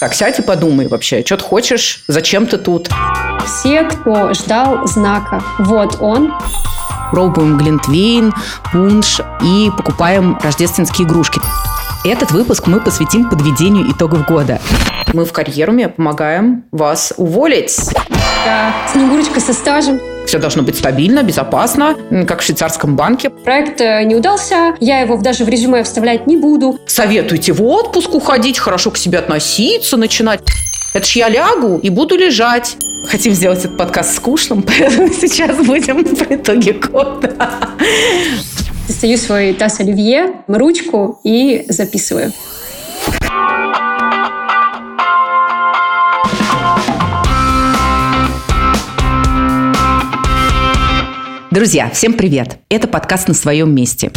Так, сядь и подумай вообще, что ты хочешь, зачем ты тут? Все, кто ждал знака, вот он. Пробуем глинтвейн, пунш и покупаем рождественские игрушки. Этот выпуск мы посвятим подведению итогов года. Мы в карьеруме помогаем вас уволить. Да, Снегурочка со стажем. Все должно быть стабильно, безопасно, как в швейцарском банке. Проект э, не удался, я его даже в резюме вставлять не буду. Советуйте в отпуск уходить, хорошо к себе относиться, начинать. Это ж я лягу и буду лежать. Хотим сделать этот подкаст скучным, поэтому сейчас будем по итоге года. Достаю свой таз оливье, ручку и записываю. Друзья, всем привет! Это подкаст «На своем месте».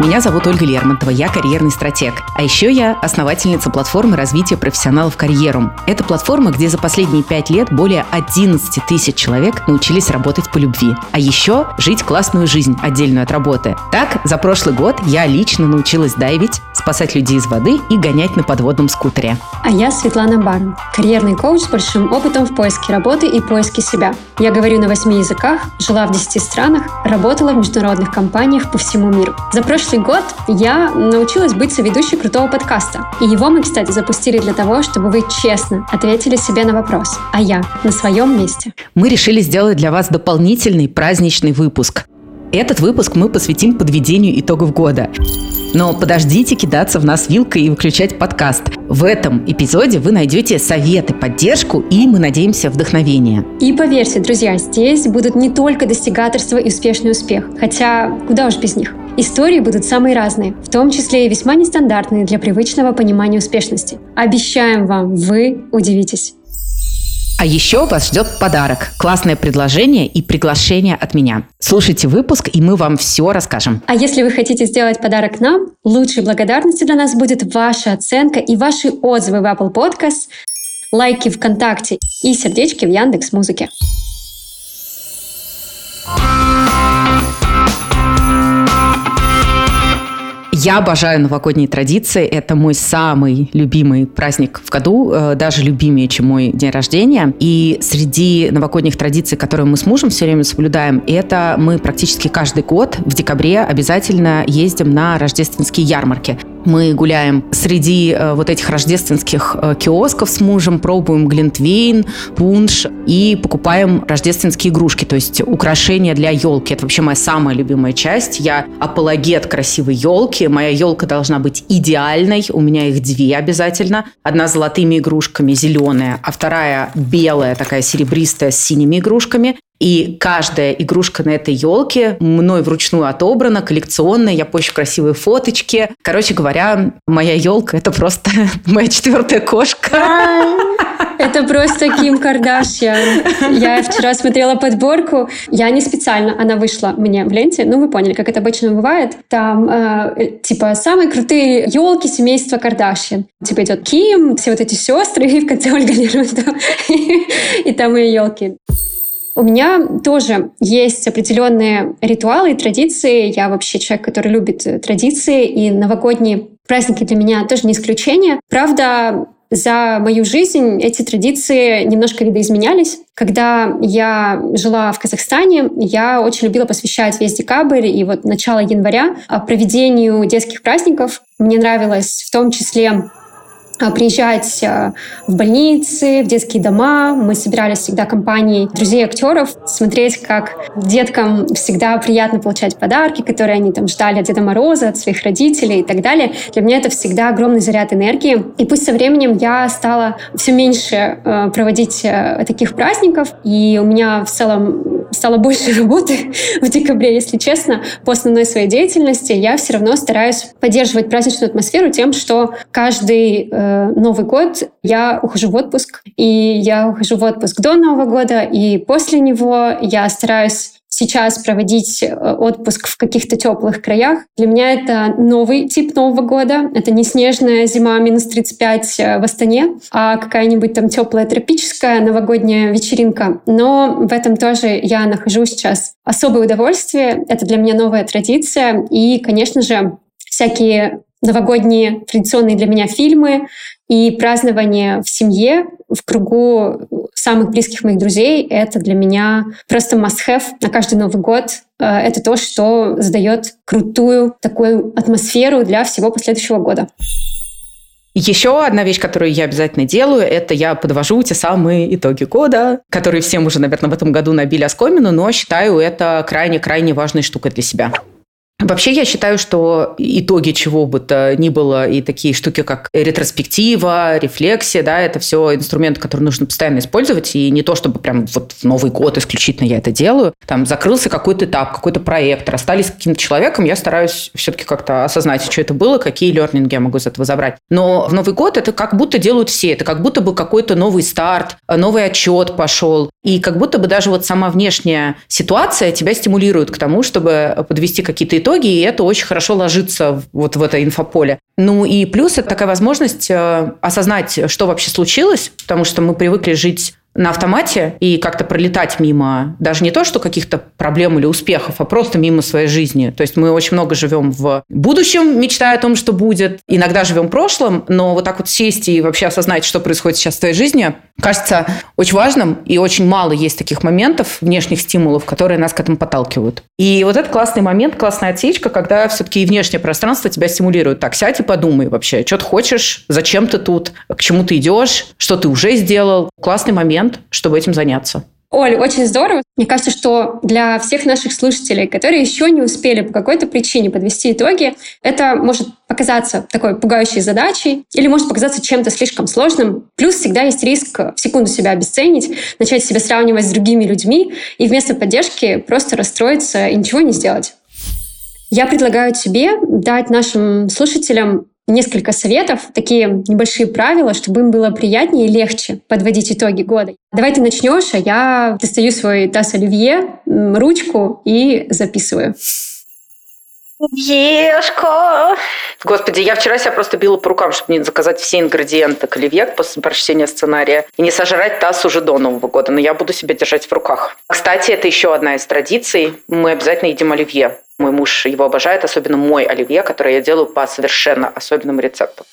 Меня зовут Ольга Лермонтова, я карьерный стратег. А еще я основательница платформы развития профессионалов карьерум. Это платформа, где за последние пять лет более 11 тысяч человек научились работать по любви. А еще жить классную жизнь, отдельную от работы. Так, за прошлый год я лично научилась дайвить, спасать людей из воды и гонять на подводном скутере. А я Светлана Барн, карьерный коуч с большим опытом в поиске работы и поиске себя. Я говорю на восьми языках, жила в 10 странах, работала в международных компаниях по всему миру. За прошлый год я научилась быть соведущей крутого подкаста. И его мы, кстати, запустили для того, чтобы вы честно ответили себе на вопрос. А я на своем месте? Мы решили сделать для вас дополнительный праздничный выпуск. Этот выпуск мы посвятим подведению итогов года. Но подождите кидаться в нас вилкой и выключать подкаст. В этом эпизоде вы найдете советы, поддержку и, мы надеемся, вдохновение. И поверьте, друзья, здесь будут не только достигаторства и успешный успех, хотя куда уж без них. Истории будут самые разные, в том числе и весьма нестандартные для привычного понимания успешности. Обещаем вам, вы удивитесь. А еще вас ждет подарок, классное предложение и приглашение от меня. Слушайте выпуск, и мы вам все расскажем. А если вы хотите сделать подарок нам, лучшей благодарностью для нас будет ваша оценка и ваши отзывы в Apple Podcast, лайки ВКонтакте и сердечки в Яндекс Музыке. Я обожаю новогодние традиции. Это мой самый любимый праздник в году, э, даже любимее, чем мой день рождения. И среди новогодних традиций, которые мы с мужем все время соблюдаем, это мы практически каждый год в декабре обязательно ездим на рождественские ярмарки. Мы гуляем среди э, вот этих рождественских э, киосков с мужем, пробуем глинтвейн, пунш и покупаем рождественские игрушки, то есть украшения для елки. Это вообще моя самая любимая часть. Я апологет красивой елки. Моя елка должна быть идеальной. У меня их две обязательно. Одна с золотыми игрушками, зеленая, а вторая белая, такая серебристая с синими игрушками. И каждая игрушка на этой елке мной вручную отобрана, коллекционная, я пощу красивые фоточки. Короче говоря, моя елка это просто моя четвертая кошка. Это просто Ким Кардашьян. Я вчера смотрела подборку. Я не специально, она вышла мне в ленте. Ну, вы поняли, как это обычно бывает. Там, э, типа, самые крутые елки семейства Кардашьян. Типа идет Ким, все вот эти сестры, и в конце Ольга Лермонтова. И там мои елки. У меня тоже есть определенные ритуалы и традиции. Я вообще человек, который любит традиции, и новогодние праздники для меня тоже не исключение. Правда, за мою жизнь эти традиции немножко видоизменялись. Когда я жила в Казахстане, я очень любила посвящать весь декабрь и вот начало января проведению детских праздников. Мне нравилось в том числе а, приезжать а, в больницы, в детские дома. Мы собирались всегда компанией друзей актеров, смотреть, как деткам всегда приятно получать подарки, которые они там ждали от Деда Мороза, от своих родителей и так далее. Для меня это всегда огромный заряд энергии. И пусть со временем я стала все меньше э, проводить э, таких праздников, и у меня в целом стало больше работы в декабре, если честно, по основной своей деятельности, я все равно стараюсь поддерживать праздничную атмосферу тем, что каждый э, Новый год я ухожу в отпуск, и я ухожу в отпуск до Нового года, и после него я стараюсь сейчас проводить э, отпуск в каких-то теплых краях. Для меня это новый тип Нового года. Это не снежная зима минус 35 э, в Астане, а какая-нибудь там теплая тропическая новогодняя вечеринка. Но в этом тоже я нахожу сейчас особое удовольствие. Это для меня новая традиция. И, конечно же, всякие новогодние традиционные для меня фильмы и празднование в семье, в кругу самых близких моих друзей. Это для меня просто must-have на каждый Новый год. Э, это то, что задает крутую такую атмосферу для всего последующего года. Еще одна вещь, которую я обязательно делаю, это я подвожу те самые итоги года, которые всем уже, наверное, в этом году набили оскомину, но считаю это крайне-крайне важной штукой для себя. Вообще, я считаю, что итоги чего бы то ни было, и такие штуки, как ретроспектива, рефлексия, да, это все инструменты, которые нужно постоянно использовать, и не то, чтобы прям вот в Новый год исключительно я это делаю. Там закрылся какой-то этап, какой-то проект, расстались с каким-то человеком, я стараюсь все-таки как-то осознать, что это было, какие лернинги я могу из этого забрать. Но в Новый год это как будто делают все, это как будто бы какой-то новый старт, новый отчет пошел, и как будто бы даже вот сама внешняя ситуация тебя стимулирует к тому, чтобы подвести какие-то итоги, итоге, и это очень хорошо ложится вот в это инфополе. Ну и плюс это такая возможность э, осознать, что вообще случилось, потому что мы привыкли жить на автомате и как-то пролетать мимо даже не то, что каких-то проблем или успехов, а просто мимо своей жизни. То есть мы очень много живем в будущем, мечтая о том, что будет. Иногда живем в прошлом, но вот так вот сесть и вообще осознать, что происходит сейчас в твоей жизни, кажется очень важным. И очень мало есть таких моментов, внешних стимулов, которые нас к этому подталкивают. И вот это классный момент, классная отсечка, когда все-таки и внешнее пространство тебя стимулирует. Так, сядь и подумай вообще, что ты хочешь, зачем ты тут, к чему ты идешь, что ты уже сделал. Классный момент момент, чтобы этим заняться. Оль, очень здорово. Мне кажется, что для всех наших слушателей, которые еще не успели по какой-то причине подвести итоги, это может показаться такой пугающей задачей или может показаться чем-то слишком сложным. Плюс всегда есть риск в секунду себя обесценить, начать себя сравнивать с другими людьми и вместо поддержки просто расстроиться и ничего не сделать. Я предлагаю тебе дать нашим слушателям несколько советов, такие небольшие правила, чтобы им было приятнее и легче подводить итоги года. Давай ты начнешь, а я достаю свой таз оливье, ручку и записываю. Ешко! Господи, я вчера себя просто била по рукам, чтобы не заказать все ингредиенты к оливье после прочтения сценария и не сожрать таз уже до Нового года, но я буду себя держать в руках. Кстати, это еще одна из традиций. Мы обязательно едим оливье. Мой муж его обожает, особенно мой оливье, который я делаю по совершенно особенному рецепту.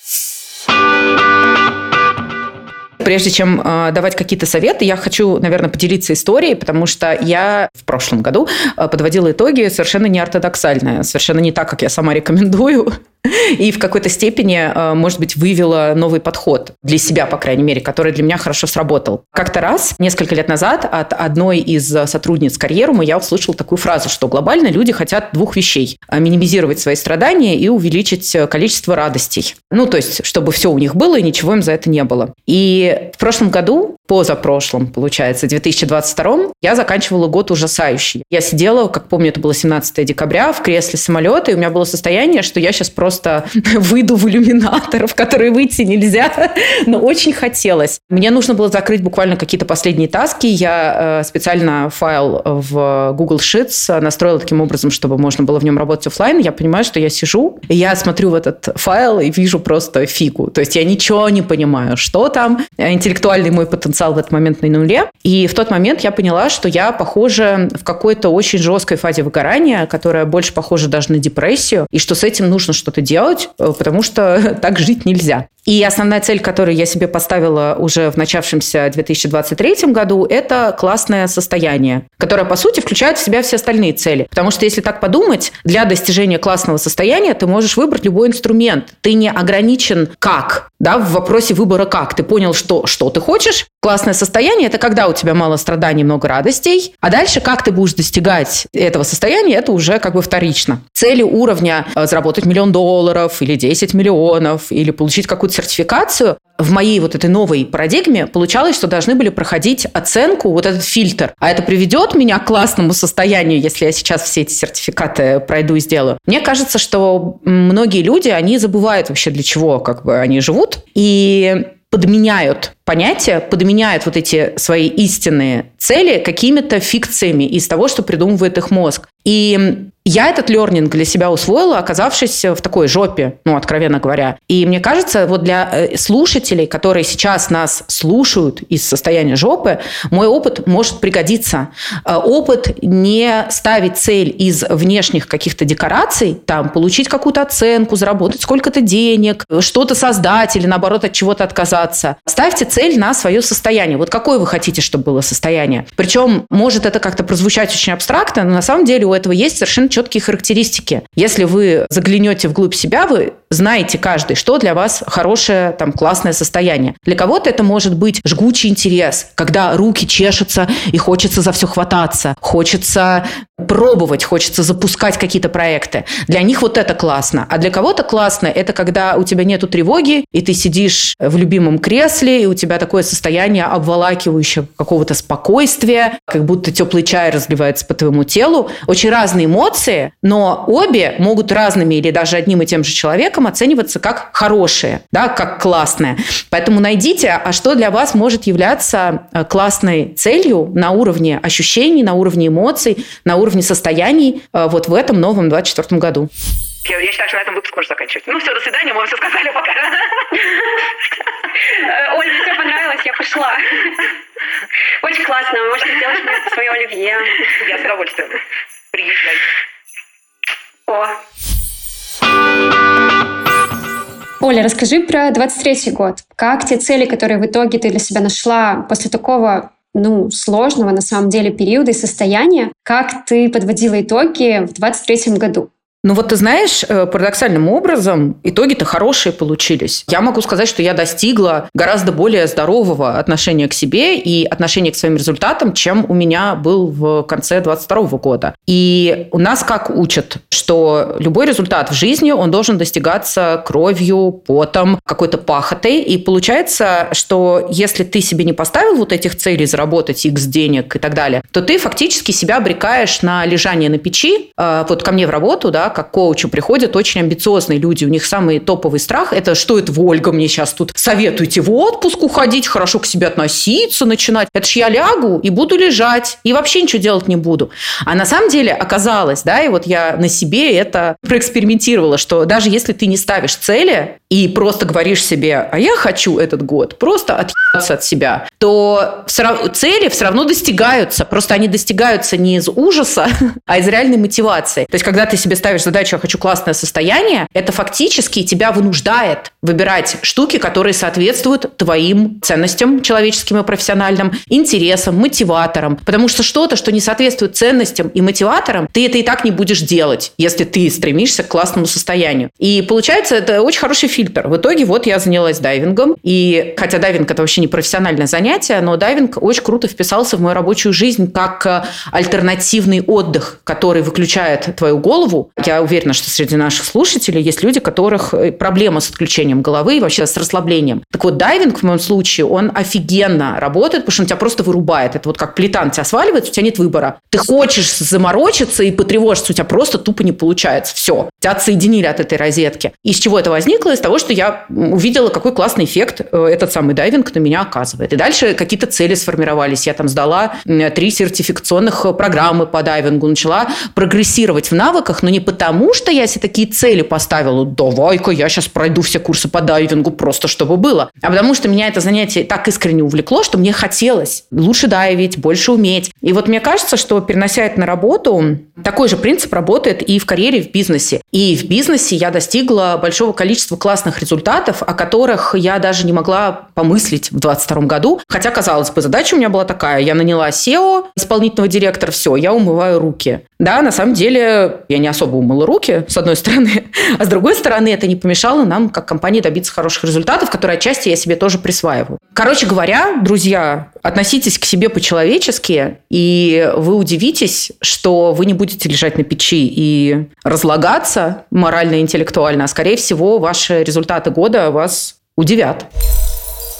Прежде чем э, давать какие-то советы, я хочу, наверное, поделиться историей, потому что я в прошлом году э, подводила итоги совершенно неортодоксально, совершенно не так, как я сама рекомендую. И в какой-то степени, э, может быть, вывела новый подход для себя, по крайней мере, который для меня хорошо сработал. Как-то раз, несколько лет назад, от одной из сотрудниц карьерумы я услышала такую фразу, что глобально люди хотят двух вещей. Минимизировать свои страдания и увеличить количество радостей. Ну, то есть, чтобы все у них было и ничего им за это не было. И в прошлом году, позапрошлом, получается, 2022, я заканчивала год ужасающий. Я сидела, как помню, это было 17 декабря, в кресле самолета, и у меня было состояние, что я сейчас просто просто выйду в иллюминатор, в который выйти нельзя, но очень хотелось. Мне нужно было закрыть буквально какие-то последние таски. Я э, специально файл в Google Sheets настроила таким образом, чтобы можно было в нем работать офлайн. Я понимаю, что я сижу, и я смотрю в этот файл и вижу просто фигу. То есть я ничего не понимаю, что там. Интеллектуальный мой потенциал в этот момент на нуле. И в тот момент я поняла, что я похожа в какой-то очень жесткой фазе выгорания, которая больше похожа даже на депрессию, и что с этим нужно что-то делать, э, потому что так жить нельзя. И основная цель, которую я себе поставила уже в начавшемся 2023 году, это классное состояние, которое, по сути, включает в себя все остальные цели. Потому что, если так подумать, для достижения классного состояния ты можешь выбрать любой инструмент. Ты не ограничен как, да, в вопросе выбора как. Ты понял, что, что ты хочешь. Классное состояние – это когда у тебя мало страданий, много радостей. А дальше, как ты будешь достигать этого состояния, это уже как бы вторично. Цели уровня э, заработать миллион долларов или 10 миллионов, или получить какую-то сертификацию, в моей вот этой новой парадигме получалось, что должны были проходить оценку, вот этот фильтр. А это приведет меня к классному состоянию, если я сейчас все эти сертификаты пройду и сделаю. Мне кажется, что многие люди, они забывают вообще для чего как бы они живут и подменяют понятия, подменяет вот эти свои истинные цели какими-то фикциями из того, что придумывает их мозг. И я этот лернинг для себя усвоила, оказавшись в такой жопе, ну, откровенно говоря. И мне кажется, вот для э, слушателей, которые сейчас нас слушают из состояния жопы, мой опыт может пригодиться. Э, опыт не ставить цель из внешних каких-то декораций, там, получить какую-то оценку, заработать сколько-то денег, что-то создать или, наоборот, от чего-то отказаться. Ставьте цель на свое состояние. Вот какое вы хотите, чтобы было состояние. Причем может это как-то прозвучать очень абстрактно, но на самом деле у этого есть совершенно четкие характеристики. Если вы заглянете вглубь себя, вы знаете каждый, что для вас хорошее, там, классное состояние. Для кого-то это может быть жгучий интерес, когда руки чешутся и хочется за все хвататься, хочется пробовать, хочется запускать какие-то проекты. Для них вот это классно. А для кого-то классно это когда у тебя нету тревоги, и ты сидишь в любимом кресле, и у тебя такое состояние обволакивающее какого-то спокойствия, как будто теплый чай разливается по твоему телу. Очень разные эмоции, но обе могут разными или даже одним и тем же человеком оцениваться как хорошие, да, как классные. Поэтому найдите, а что для вас может являться э, классной целью на уровне ощущений, на уровне эмоций, на уровне состояний э, вот в этом новом 24 году. Я, я считаю, что на этом выпуск можно заканчивать. Ну все, до свидания, мы все сказали, пока. Оль, мне все понравилось, я пошла. Очень классно, вы можете сделать мне свое оливье. Я с удовольствием. Приезжай. О. Оля, расскажи про 23-й год. Как те цели, которые в итоге ты для себя нашла после такого ну, сложного на самом деле периода и состояния, как ты подводила итоги в 23 году? Ну вот ты знаешь, э, парадоксальным образом итоги-то хорошие получились. Я могу сказать, что я достигла гораздо более здорового отношения к себе и отношения к своим результатам, чем у меня был в конце 22 года. И у нас как учат, что любой результат в жизни, он должен достигаться кровью, потом, какой-то пахотой. И получается, что если ты себе не поставил вот этих целей заработать X денег и так далее, то ты фактически себя обрекаешь на лежание на печи. А, вот ко мне в работу, да, как коучу приходят очень амбициозные люди. У них самый топовый страх – это что это Ольга мне сейчас тут советуете в отпуск уходить, хорошо к себе относиться, начинать. Это ж я лягу и буду лежать, и вообще ничего делать не буду. А на самом деле оказалось, да, и вот я на себе это проэкспериментировала, что даже если ты не ставишь цели и просто говоришь себе, а я хочу этот год, просто отъебаться от себя, то цели все равно достигаются. Просто они достигаются не из ужаса, а из реальной мотивации. То есть, когда ты себе ставишь задачу «я хочу классное состояние», это фактически тебя вынуждает выбирать штуки, которые соответствуют твоим ценностям человеческим и профессиональным, интересам, мотиваторам. Потому что что-то, что не соответствует ценностям и мотиваторам, ты это и так не будешь делать, если ты стремишься к классному состоянию. И получается, это очень хороший фильтр. В итоге вот я занялась дайвингом, и хотя дайвинг это вообще не профессиональное занятие, но дайвинг очень круто вписался в мою рабочую жизнь как э, альтернативный отдых, который выключает твою голову. Я уверена, что среди наших слушателей есть люди, у которых э, проблема с отключением головы и вообще с расслаблением. Так вот, дайвинг в моем случае, он офигенно работает, потому что он тебя просто вырубает. Это вот как плита на тебя сваливается, у тебя нет выбора. Ты хочешь заморочиться и потревожиться, у тебя просто тупо не получается. Все. Тебя отсоединили от этой розетки. Из чего это возникло? Из того, что я увидела, какой классный эффект э, этот самый дайвинг на меня оказывает. И дальше какие-то цели сформировались. Я там сдала три сертификационных программы по дайвингу, начала прогрессировать в навыках, но не потому, что я себе такие цели поставила, давай-ка я сейчас пройду все курсы по дайвингу просто чтобы было, а потому что меня это занятие так искренне увлекло, что мне хотелось лучше дайвить, больше уметь. И вот мне кажется, что перенося это на работу, такой же принцип работает и в карьере, и в бизнесе. И в бизнесе я достигла большого количества классных результатов, о которых я даже не могла помыслить в 2022 году. Хотя, казалось бы, задача у меня была такая. Я наняла SEO, исполнительного директора, все, я умываю руки. Да, на самом деле я не особо умыла руки, с одной стороны, а с другой стороны это не помешало нам, как компании, добиться хороших результатов, которые отчасти я себе тоже присваиваю. Короче говоря, друзья, относитесь к себе по-человечески, и вы удивитесь, что вы не будете лежать на печи и разлагаться морально и интеллектуально, а скорее всего ваши результаты года вас удивят.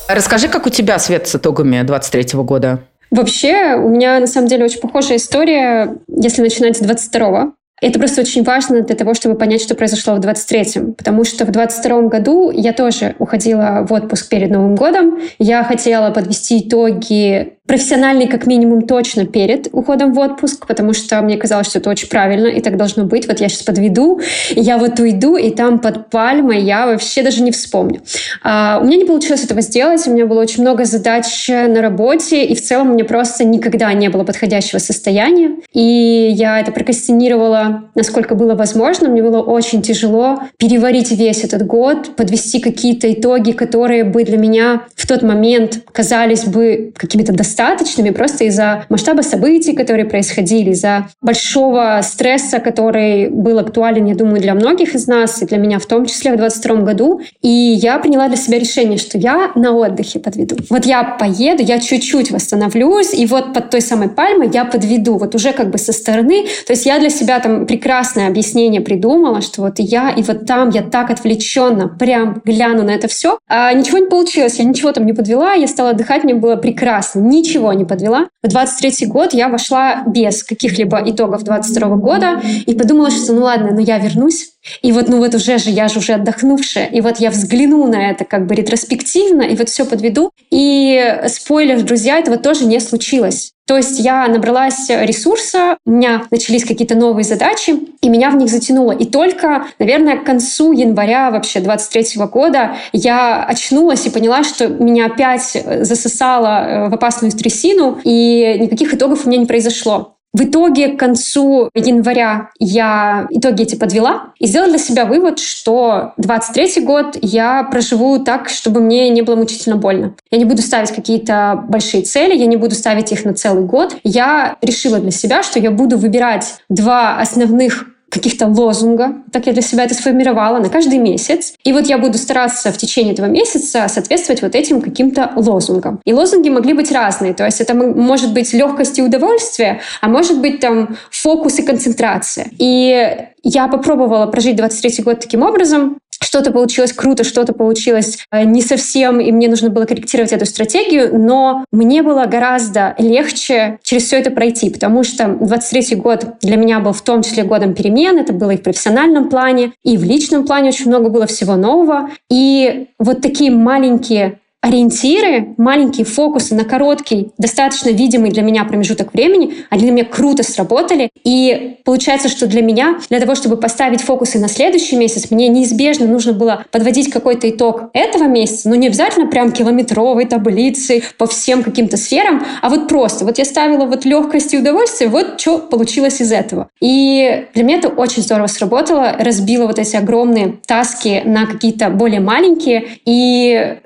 Расскажи, как у тебя, Свет, с итогами 23 года? Вообще, у меня на самом деле очень похожая история, если начинать с 22-го. Это просто очень важно для того, чтобы понять, что произошло в 23-м. Потому что в 22-м году я тоже уходила в отпуск перед Новым годом. Я хотела подвести итоги профессиональный как минимум точно перед уходом в отпуск, потому что мне казалось, что это очень правильно, и так должно быть. Вот я сейчас подведу, я вот уйду, и там под пальмой я вообще даже не вспомню. А, у меня не получилось этого сделать, у меня было очень много задач на работе, и в целом у меня просто никогда не было подходящего состояния, и я это прокрастинировала, насколько было возможно. Мне было очень тяжело переварить весь этот год, подвести какие-то итоги, которые бы для меня в тот момент казались бы какими-то достаточными достаточными просто из-за масштаба событий, которые происходили, из-за большого стресса, который был актуален, я думаю, для многих из нас, и для меня в том числе в 22 году. И я приняла для себя решение, что я на отдыхе подведу. Вот я поеду, я чуть-чуть восстановлюсь, и вот под той самой пальмой я подведу, вот уже как бы со стороны. То есть я для себя там прекрасное объяснение придумала, что вот я, и вот там я так отвлеченно прям гляну на это все. А ничего не получилось, я ничего там не подвела, я стала отдыхать, мне было прекрасно ничего не подвела. В 23 год я вошла без каких-либо итогов 22 года и подумала, что ну ладно, ну я вернусь. И вот, ну вот уже же, я же уже отдохнувшая. И вот я взгляну на это как бы ретроспективно, и вот все подведу. И спойлер, друзья, этого тоже не случилось. То есть я набралась ресурса, у меня начались какие-то новые задачи, и меня в них затянуло. И только, наверное, к концу января вообще 23 года я очнулась и поняла, что меня опять засосало э, в опасную трясину, и никаких итогов у меня не произошло. В итоге к концу января я итоги эти подвела и сделала для себя вывод, что 23 год я проживу так, чтобы мне не было мучительно больно. Я не буду ставить какие-то большие цели, я не буду ставить их на целый год. Я решила для себя, что я буду выбирать два основных каких-то лозунга. Так я для себя это сформировала на каждый месяц. И вот я буду стараться в течение этого месяца соответствовать вот этим каким-то лозунгам. И лозунги могли быть разные. То есть это может быть легкость и удовольствие, а может быть там фокус и концентрация. И я попробовала прожить 23 год таким образом что-то получилось круто, что-то получилось э, не совсем, и мне нужно было корректировать эту стратегию, но мне было гораздо легче через все это пройти, потому что 23 год для меня был в том числе годом перемен, это было и в профессиональном плане, и в личном плане очень много было всего нового, и вот такие маленькие ориентиры, маленькие фокусы на короткий, достаточно видимый для меня промежуток времени, они для меня круто сработали. И получается, что для меня, для того, чтобы поставить фокусы на следующий месяц, мне неизбежно нужно было подводить какой-то итог этого месяца, но не обязательно прям километровой таблицы по всем каким-то сферам, а вот просто. Вот я ставила вот легкость и удовольствие, вот что получилось из этого. И для меня это очень здорово сработало, разбило вот эти огромные таски на какие-то более маленькие, и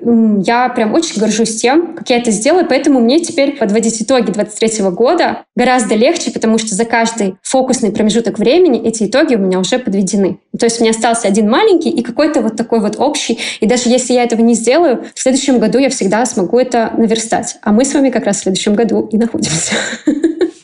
я прям очень горжусь тем, как я это сделала, поэтому мне теперь подводить итоги 23 года гораздо легче, потому что за каждый фокусный промежуток времени эти итоги у меня уже подведены. То есть у меня остался один маленький и какой-то вот такой вот общий. И даже если я этого не сделаю, в следующем году я всегда смогу это наверстать. А мы с вами как раз в следующем году и находимся.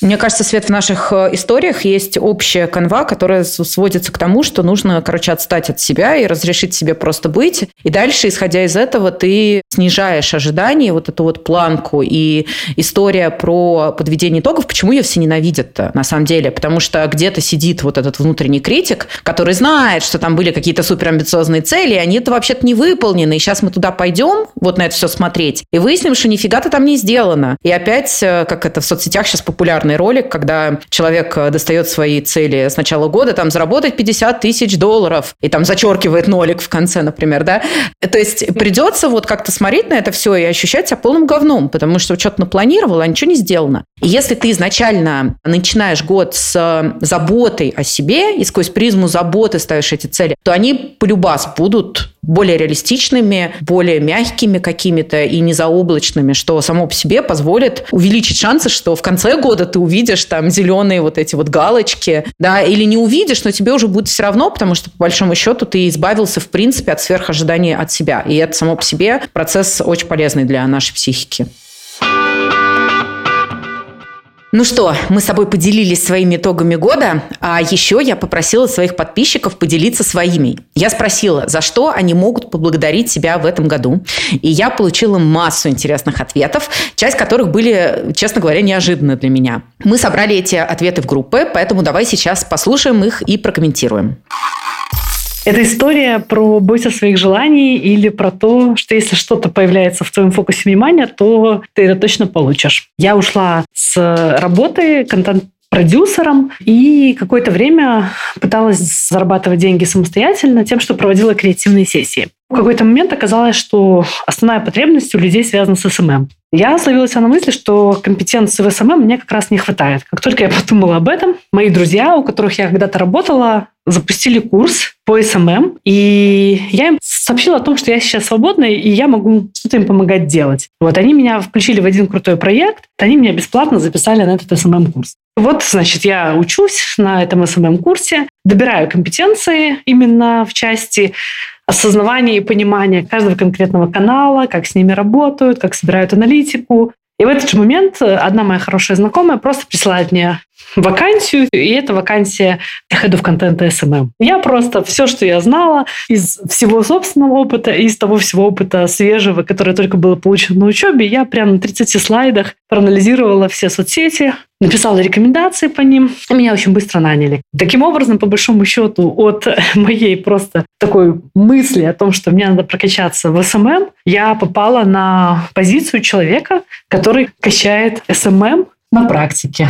Мне кажется, Свет, в наших э, историях есть общая канва, которая сводится к тому, что нужно, короче, отстать от себя и разрешить себе просто быть. И дальше, исходя из этого, ты снижаешь ожидания, вот эту вот планку. И история про подведение итогов, почему ее все ненавидят-то на самом деле? Потому что где-то сидит вот этот внутренний критик, который знает, что там были какие-то суперамбициозные цели, и они это вообще-то не выполнены. И сейчас мы туда пойдем, вот на это все смотреть, и выясним, что нифига-то там не сделано. И опять, э, как это в соцсетях сейчас популярно, популярный ролик, когда человек э, достает свои цели с начала года, там, заработать 50 тысяч долларов, и там зачеркивает нолик в конце, например, да. То есть придется вот как-то смотреть на это все и ощущать себя полным говном, потому что что-то напланировал, а ничего не сделано. И если ты изначально начинаешь год с э, заботой о себе и сквозь призму заботы ставишь эти цели, то они полюбас будут более реалистичными, более мягкими какими-то и незаоблачными, что само по себе позволит увеличить шансы, что в конце года ты увидишь там зеленые вот эти вот галочки, да, или не увидишь, но тебе уже будет все равно, потому что по большому счету ты избавился в принципе от сверхожиданий от себя. И это само по себе процесс очень полезный для нашей психики. Ну что, мы с тобой поделились своими итогами года, а еще я попросила своих подписчиков поделиться своими. Я спросила, за что они могут поблагодарить себя в этом году. И я получила массу интересных ответов, часть которых были, честно говоря, неожиданны для меня. Мы собрали эти ответы в группы, поэтому давай сейчас послушаем их и прокомментируем. Это история про бойся своих желаний или про то, что если что-то появляется в твоем фокусе внимания, то ты это точно получишь. Я ушла с работы контент продюсером и какое-то время пыталась зарабатывать деньги самостоятельно тем, что проводила креативные сессии. В какой-то момент оказалось, что основная потребность у людей связана с SMM. Я словилась на мысли, что компетенции в SMM мне как раз не хватает. Как только я подумала об этом, мои друзья, у которых я когда-то работала, запустили курс по SMM, и я им сообщила о том, что я сейчас свободна, и я могу что-то им помогать делать. Вот они меня включили в один крутой проект, они меня бесплатно записали на этот SMM-курс. Вот, значит, я учусь на этом SMM-курсе, добираю компетенции именно в части осознавания и понимания каждого конкретного канала, как с ними работают, как собирают аналитику. И в этот же момент одна моя хорошая знакомая просто присылает мне вакансию, и это вакансия Head of Content SMM. Я просто все, что я знала из всего собственного опыта, из того всего опыта свежего, которое только было получено на учебе, я прямо на 30 слайдах проанализировала все соцсети, написала рекомендации по ним, и меня очень быстро наняли. Таким образом, по большому счету, от моей просто такой мысли о том, что мне надо прокачаться в SMM, я попала на позицию человека, который качает SMM на практике.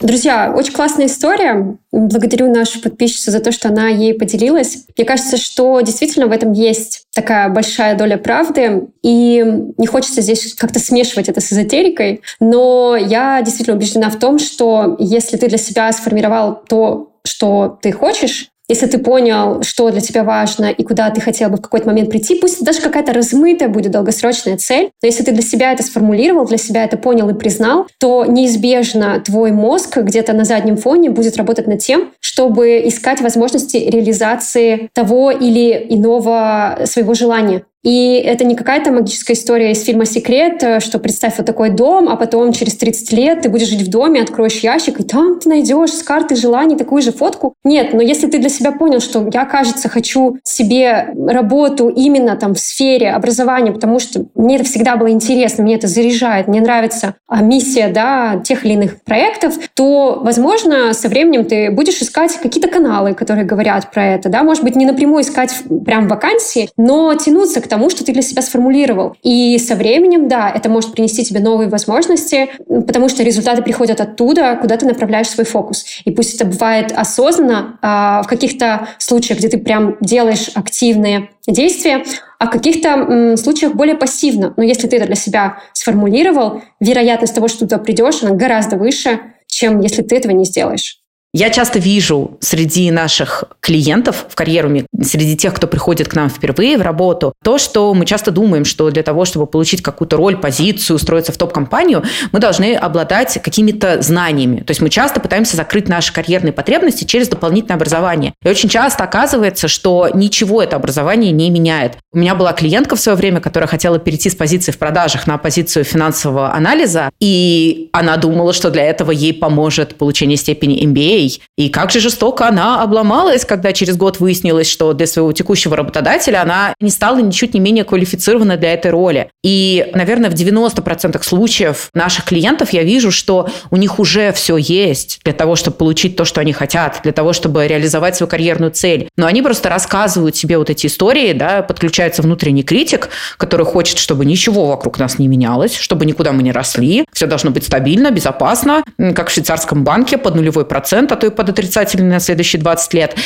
Друзья, очень классная история. Благодарю нашу подписчицу за то, что она ей поделилась. Мне кажется, что действительно в этом есть такая большая доля правды, и не хочется здесь как-то смешивать это с эзотерикой, но я действительно убеждена в том, что если ты для себя сформировал то, что ты хочешь, если ты понял, что для тебя важно и куда ты хотел бы в какой-то момент прийти, пусть даже какая-то размытая будет долгосрочная цель, но если ты для себя это сформулировал, для себя это понял и признал, то неизбежно твой мозг где-то на заднем фоне будет работать над тем, чтобы искать возможности реализации того или иного своего желания. И это не какая-то магическая история из фильма «Секрет», э, что представь вот такой дом, а потом через 30 лет ты будешь жить в доме, откроешь ящик, и там ты найдешь с карты желаний такую же фотку. Нет, но если ты для себя понял, что я, кажется, хочу себе работу именно там в сфере образования, потому что мне это всегда было интересно, мне это заряжает, мне нравится а, миссия да, тех или иных проектов, то, возможно, со временем ты будешь искать какие-то каналы, которые говорят про это. Да? Может быть, не напрямую искать прям вакансии, но тянуться к тому, тому, что ты для себя сформулировал. И со временем, да, это может принести тебе новые возможности, потому что результаты приходят оттуда, куда ты направляешь свой фокус. И пусть это бывает осознанно, а в каких-то случаях, где ты прям делаешь активные действия, а в каких-то м, случаях более пассивно. Но если ты это для себя сформулировал, вероятность того, что ты туда придешь, она гораздо выше, чем если ты этого не сделаешь. Я часто вижу среди наших клиентов в карьеруме, среди тех, кто приходит к нам впервые в работу, то, что мы часто думаем, что для того, чтобы получить какую-то роль, позицию, устроиться в топ-компанию, мы должны обладать какими-то знаниями. То есть мы часто пытаемся закрыть наши карьерные потребности через дополнительное образование. И очень часто оказывается, что ничего это образование не меняет. У меня была клиентка в свое время, которая хотела перейти с позиции в продажах на позицию финансового анализа, и она думала, что для этого ей поможет получение степени MBA, и как же жестоко она обломалась, когда через год выяснилось, что для своего текущего работодателя она не стала ничуть не менее квалифицирована для этой роли. И, наверное, в 90% случаев наших клиентов я вижу, что у них уже все есть для того, чтобы получить то, что они хотят, для того, чтобы реализовать свою карьерную цель. Но они просто рассказывают себе вот эти истории, да, подключается внутренний критик, который хочет, чтобы ничего вокруг нас не менялось, чтобы никуда мы не росли, все должно быть стабильно, безопасно, как в швейцарском банке под нулевой процент, а то и под отрицательный на следующие 20 лет.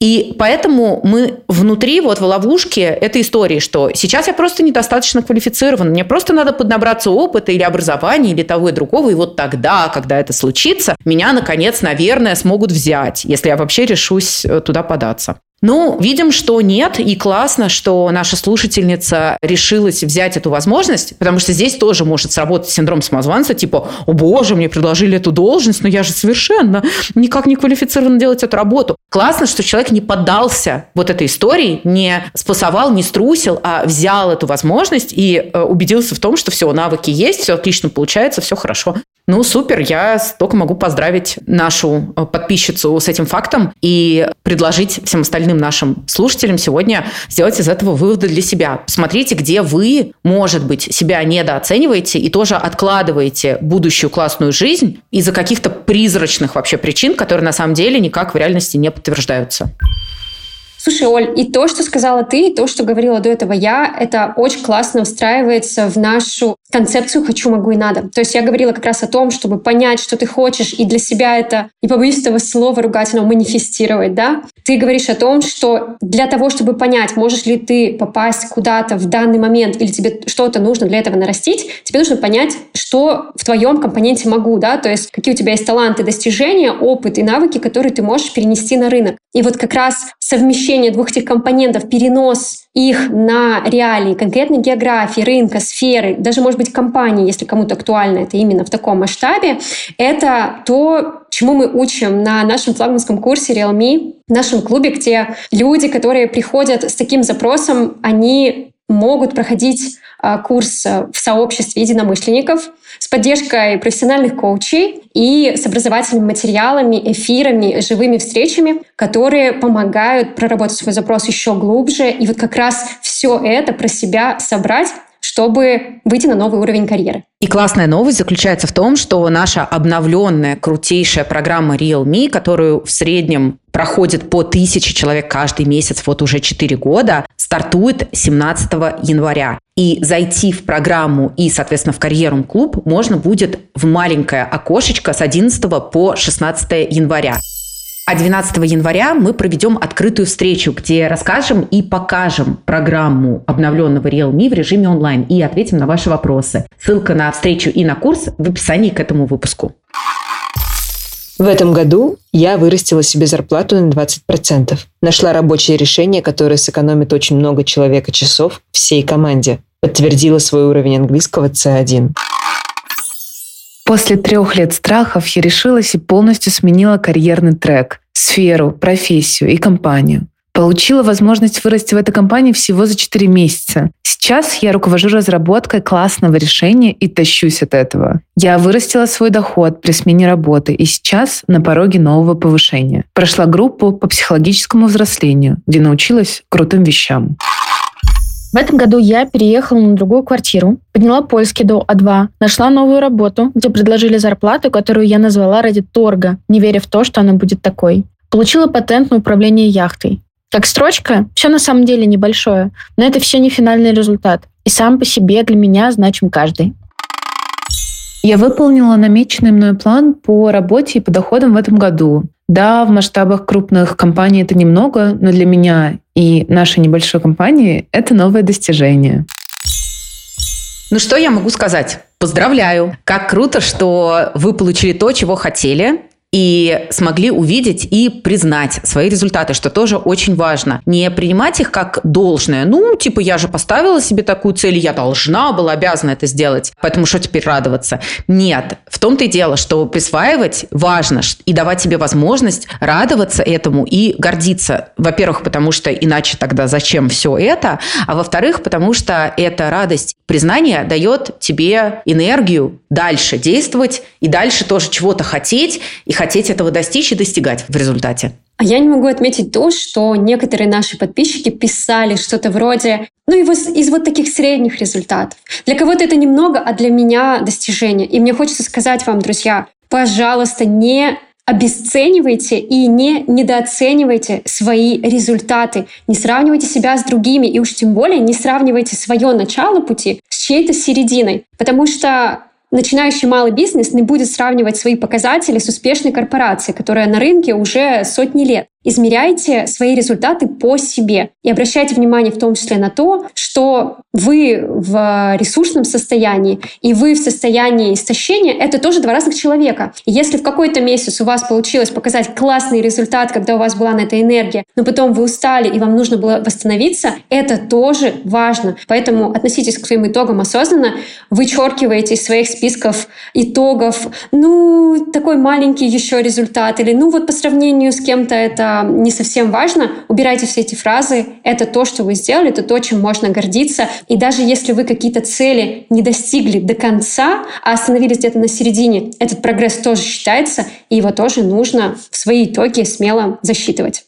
И поэтому мы внутри, вот в ловушке этой истории, что сейчас я просто недостаточно квалифицирован, мне просто надо поднабраться опыта или образования, или того и другого, и вот тогда, когда это случится, меня, наконец, наверное, смогут взять, если я вообще решусь э, туда податься. Ну, видим, что нет, и классно, что наша слушательница решилась взять эту возможность, потому что здесь тоже может сработать синдром самозванца, типа, о боже, мне предложили эту должность, но я же совершенно никак не квалифицирована делать эту работу. Классно, что человек не поддался вот этой истории, не спасовал, не струсил, а взял эту возможность и э, убедился в том, что все, навыки есть, все отлично получается, все хорошо. Ну, супер, я только могу поздравить нашу э, подписчицу с этим фактом и предложить всем остальным нашим слушателям сегодня сделать из этого выводы для себя. Посмотрите, где вы, может быть, себя недооцениваете и тоже откладываете будущую классную жизнь из-за каких-то призрачных вообще причин, которые на самом деле никак в реальности не подтверждаются. Слушай, Оль, и то, что сказала ты, и то, что говорила до этого я, это очень классно встраивается в нашу концепцию «хочу, могу и надо». То есть я говорила как раз о том, чтобы понять, что ты хочешь, и для себя это, не побоюсь этого слова ругательного, манифестировать, да? Ты говоришь о том, что для того, чтобы понять, можешь ли ты попасть куда-то в данный момент, или тебе что-то нужно для этого нарастить, тебе нужно понять, что в твоем компоненте могу, да, то есть какие у тебя есть таланты, достижения, опыт и навыки, которые ты можешь перенести на рынок. И вот как раз совмещение двух этих компонентов, перенос их на реалии конкретной географии, рынка, сферы, даже, может быть, компании, если кому-то актуально это именно в таком масштабе, это то, чему мы учим на нашем флагманском курсе Realme, в нашем клубе, где люди, которые приходят с таким запросом, они могут проходить а, курс в сообществе единомышленников с поддержкой профессиональных коучей и с образовательными материалами, эфирами, живыми встречами, которые помогают проработать свой запрос еще глубже. И вот как раз все это про себя собрать чтобы выйти на новый уровень карьеры. И классная новость заключается в том, что наша обновленная, крутейшая программа Realme, которую в среднем проходит по тысяче человек каждый месяц, вот уже 4 года, стартует 17 января. И зайти в программу и, соответственно, в карьерум клуб можно будет в маленькое окошечко с 11 по 16 января. А 12 января мы проведем открытую встречу, где расскажем и покажем программу обновленного Realme в режиме онлайн и ответим на ваши вопросы. Ссылка на встречу и на курс в описании к этому выпуску. В этом году я вырастила себе зарплату на 20%. Нашла рабочее решение, которое сэкономит очень много человека часов всей команде. Подтвердила свой уровень английского C1. После трех лет страхов я решилась и полностью сменила карьерный трек, сферу, профессию и компанию. Получила возможность вырасти в этой компании всего за 4 месяца. Сейчас я руковожу разработкой классного решения и тащусь от этого. Я вырастила свой доход при смене работы и сейчас на пороге нового повышения. Прошла группу по психологическому взрослению, где научилась крутым вещам. В этом году я переехала на другую квартиру, подняла польский до А2, нашла новую работу, где предложили зарплату, которую я назвала ради торга, не веря в то, что она будет такой. Получила патент на управление яхтой. Как строчка, все на самом деле небольшое, но это все не финальный результат. И сам по себе для меня значим каждый. Я выполнила намеченный мной план по работе и по доходам в этом году. Да, в масштабах крупных компаний это немного, но для меня и нашей небольшой компании это новое достижение. Ну что я могу сказать? Поздравляю! Как круто, что вы получили то, чего хотели, и смогли увидеть и признать свои результаты, что тоже очень важно. Не принимать их как должное. Ну, типа, я же поставила себе такую цель, я должна была, обязана это сделать, поэтому что теперь радоваться? Нет. В том-то и дело, что присваивать важно и давать себе возможность радоваться этому и гордиться. Во-первых, потому что иначе тогда зачем все это? А во-вторых, потому что эта радость признания дает тебе энергию дальше действовать и дальше тоже чего-то хотеть и хотеть этого достичь и достигать в результате. А я не могу отметить то, что некоторые наши подписчики писали что-то вроде, ну, из, из вот таких средних результатов. Для кого-то это немного, а для меня достижение. И мне хочется сказать вам, друзья, пожалуйста, не обесценивайте и не недооценивайте свои результаты. Не сравнивайте себя с другими, и уж тем более не сравнивайте свое начало пути с чьей-то серединой. Потому что начинающий малый бизнес не будет сравнивать свои показатели с успешной корпорацией, которая на рынке уже сотни лет. Измеряйте свои результаты по себе и обращайте внимание в том числе на то, что вы в ресурсном состоянии и вы в состоянии истощения — это тоже два разных человека. И если в какой-то месяц у вас получилось показать классный результат, когда у вас была на это энергия, но потом вы устали и вам нужно было восстановиться, это тоже важно. Поэтому относитесь к своим итогам осознанно, вычеркивайте из своих списков итогов, ну, такой маленький еще результат, или ну вот по сравнению с кем-то это не совсем важно. Убирайте все эти фразы. Это то, что вы сделали, это то, чем можно гордиться. И даже если вы какие-то цели не достигли до конца, а остановились где-то на середине, этот прогресс тоже считается, и его тоже нужно в свои итоги смело засчитывать.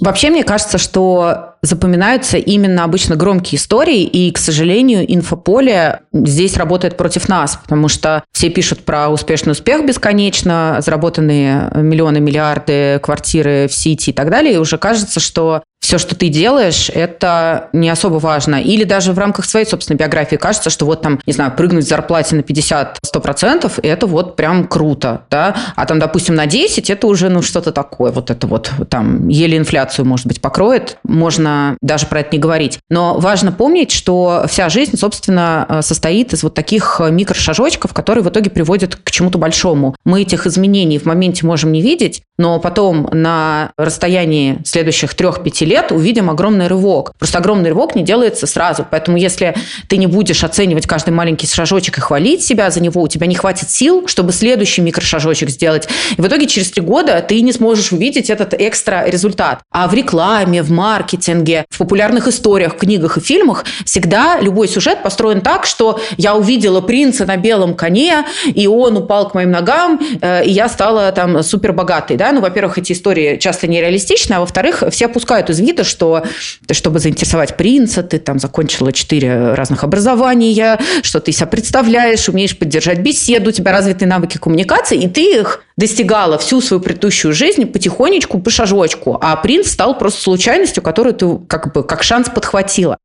Вообще, мне кажется, что запоминаются именно обычно громкие истории, и, к сожалению, инфополе здесь работает против нас, потому что все пишут про успешный успех бесконечно, заработанные миллионы, миллиарды, квартиры в Сити и так далее, и уже кажется, что все, что ты делаешь, это не особо важно. Или даже в рамках своей собственной биографии кажется, что вот там, не знаю, прыгнуть в зарплате на 50-100%, это вот прям круто, да, а там, допустим, на 10 это уже, ну, что-то такое, вот это вот там еле инфляцию, может быть, покроет, можно даже про это не говорить. Но важно помнить, что вся жизнь, собственно, э, состоит из вот таких микрошажочков, которые в итоге приводят к чему-то большому. Мы этих изменений в моменте можем не видеть, но потом на расстоянии следующих 3-5 лет увидим огромный рывок. Просто огромный рывок не делается сразу. Поэтому если ты не будешь оценивать каждый маленький шажочек и хвалить себя за него, у тебя не хватит сил, чтобы следующий микрошажочек сделать. И в итоге через три года ты не сможешь увидеть этот экстра результат. А в рекламе, в маркетинге, в популярных историях, книгах и фильмах всегда любой сюжет построен так, что я увидела принца на белом коне, и он упал к моим ногам, э, и я стала там супер богатой. Ну, во-первых, эти истории часто нереалистичны, а во-вторых, все опускают из вида, что чтобы заинтересовать принца, ты там закончила четыре разных образования, что ты себя представляешь, умеешь поддержать беседу, у тебя развитые навыки коммуникации, и ты их достигала всю свою предыдущую жизнь потихонечку, по шажочку, а принц стал просто случайностью, которую ты как бы как шанс подхватила.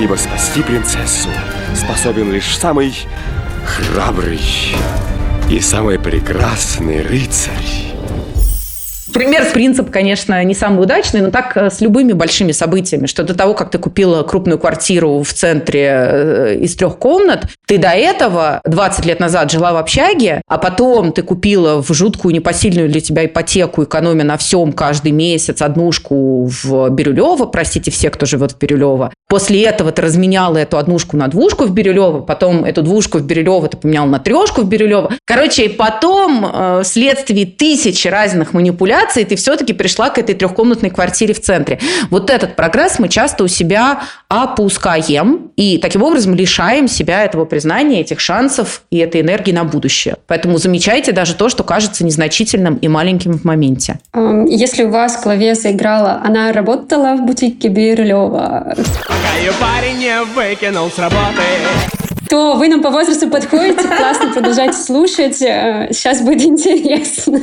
Ибо спасти принцессу способен лишь самый храбрый и самый прекрасный рыцарь. Пример принцип, конечно, не самый удачный, но так э, с любыми большими событиями, что до того, как ты купила крупную квартиру в центре э, из трех комнат, ты до этого 20 лет назад жила в общаге, а потом ты купила в жуткую непосильную для тебя ипотеку, экономя на всем каждый месяц однушку в Бирюлево, простите все, кто живет в Бирюлево. После этого ты разменяла эту однушку на двушку в Бирюлево, потом эту двушку в Бирюлево ты поменял на трешку в Бирюлево. Короче, потом э, вследствие тысяч разных манипуляций манипуляции ты все-таки пришла к этой трехкомнатной квартире в центре. Вот этот прогресс мы часто у себя опускаем, и таким образом лишаем себя этого признания, этих шансов и этой энергии на будущее. Поэтому замечайте даже то, что кажется незначительным и маленьким в моменте. Если у вас в голове заиграла, она работала в бутике Бирюлева. Пока ее парень не выкинул с работы то вы нам по возрасту подходите, классно продолжайте слушать, э, сейчас будет интересно.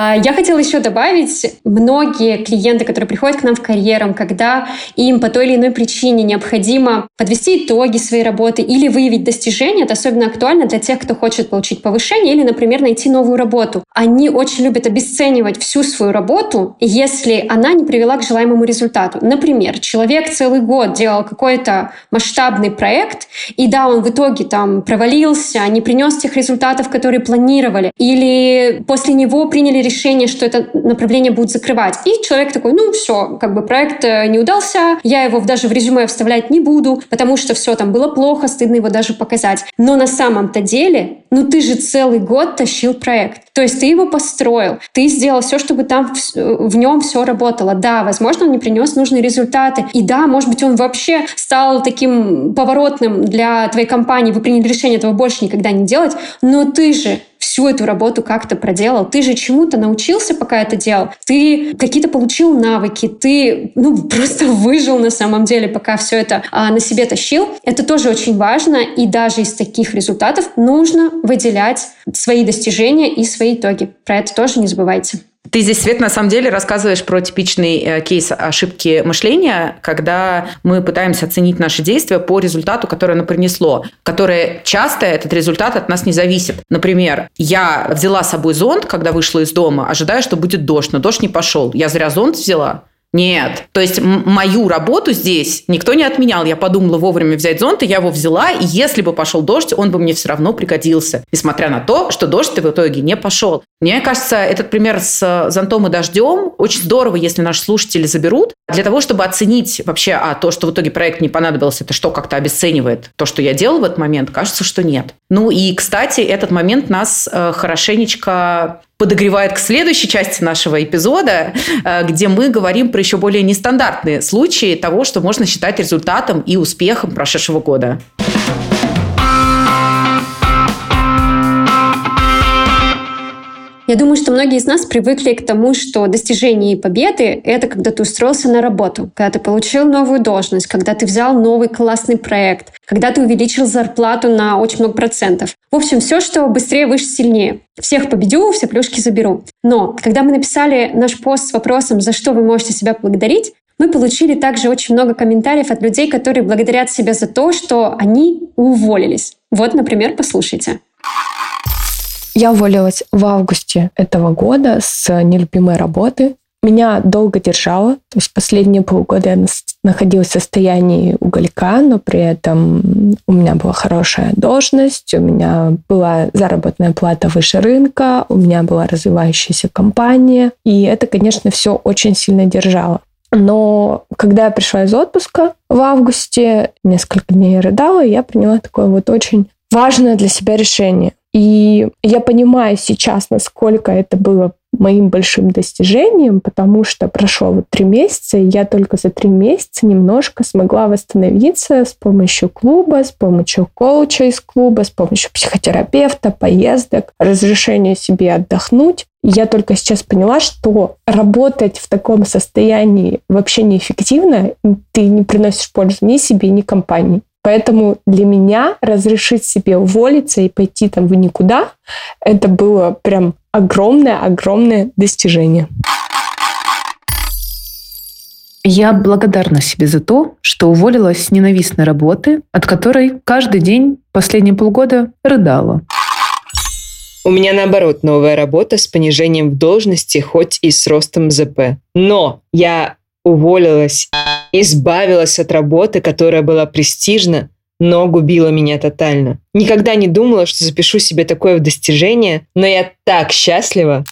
А, я хотела еще добавить, многие клиенты, которые приходят к нам в карьерам, когда им по той или иной причине необходимо подвести итоги своей работы или выявить достижения, это особенно актуально для тех, кто хочет получить повышение или, например, найти новую работу. Они очень любят обесценивать всю свою работу, если она не привела к желаемому результату. Например, человек целый год делал какой-то масштабный проект, и да, он в итоге там провалился, не принес тех результатов, которые планировали, или после него приняли решение, что это направление будет закрывать. И человек такой, ну все, как бы проект э, не удался, я его даже в резюме вставлять не буду, потому что все там было плохо, стыдно его даже показать. Но на самом-то деле, ну ты же целый год тащил проект. То есть ты его построил, ты сделал все, чтобы там в, в нем все работало. Да, возможно, он не принес нужные результаты. И да, может быть, он вообще стал таким поворотным для твоей компании. Вы приняли решение этого больше никогда не делать. Но ты же всю эту работу как-то проделал. Ты же чему-то научился, пока это делал. Ты какие-то получил навыки. Ты ну, просто выжил на самом деле, пока все это а, на себе тащил. Это тоже очень важно. И даже из таких результатов нужно выделять свои достижения и свои итоги. Про это тоже не забывайте. Ты здесь, Свет, на самом деле рассказываешь про типичный э, кейс ошибки мышления, когда мы пытаемся оценить наши действия по результату, который оно принесло, которое часто этот результат от нас не зависит. Например, я взяла с собой зонт, когда вышла из дома, ожидая, что будет дождь, но дождь не пошел. Я зря зонт взяла? Нет. То есть мою работу здесь никто не отменял. Я подумала вовремя взять зонт, и я его взяла, и если бы пошел дождь, он бы мне все равно пригодился. Несмотря на то, что дождь в итоге не пошел. Мне кажется, этот пример с зонтом и дождем очень здорово, если наши слушатели заберут, для того, чтобы оценить вообще, а то, что в итоге проект не понадобился, это что, как-то обесценивает то, что я делал в этот момент? Кажется, что нет. Ну и, кстати, этот момент нас э, хорошенечко подогревает к следующей части нашего эпизода, э, где мы говорим про еще более нестандартные случаи того, что можно считать результатом и успехом прошедшего года. Я думаю, что многие из нас привыкли к тому, что достижение и победы — это когда ты устроился на работу, когда ты получил новую должность, когда ты взял новый классный проект, когда ты увеличил зарплату на очень много процентов. В общем, все, что быстрее, выше, сильнее. Всех победю, все плюшки заберу. Но когда мы написали наш пост с вопросом, за что вы можете себя благодарить, мы получили также очень много комментариев от людей, которые благодарят себя за то, что они уволились. Вот, например, послушайте. Я уволилась в августе этого года с нелюбимой работы. Меня долго держало, то есть последние полгода я находилась в состоянии уголька, но при этом у меня была хорошая должность, у меня была заработная плата выше рынка, у меня была развивающаяся компания, и это, конечно, все очень сильно держало. Но когда я пришла из отпуска в августе, несколько дней рыдала, я приняла такое вот очень важное для себя решение. И я понимаю сейчас, насколько это было моим большим достижением, потому что прошло вот три месяца, и я только за три месяца немножко смогла восстановиться с помощью клуба, с помощью коуча из клуба, с помощью психотерапевта, поездок, разрешения себе отдохнуть. Я только сейчас поняла, что работать в таком состоянии вообще неэффективно, ты не приносишь пользу ни себе, ни компании. Поэтому для меня разрешить себе уволиться и пойти там в никуда, это было прям огромное-огромное достижение. Я благодарна себе за то, что уволилась с ненавистной работы, от которой каждый день последние полгода рыдала. У меня наоборот новая работа с понижением в должности, хоть и с ростом ЗП. Но я уволилась, избавилась от работы, которая была престижна, но губила меня тотально. Никогда не думала, что запишу себе такое достижение, но я так счастлива.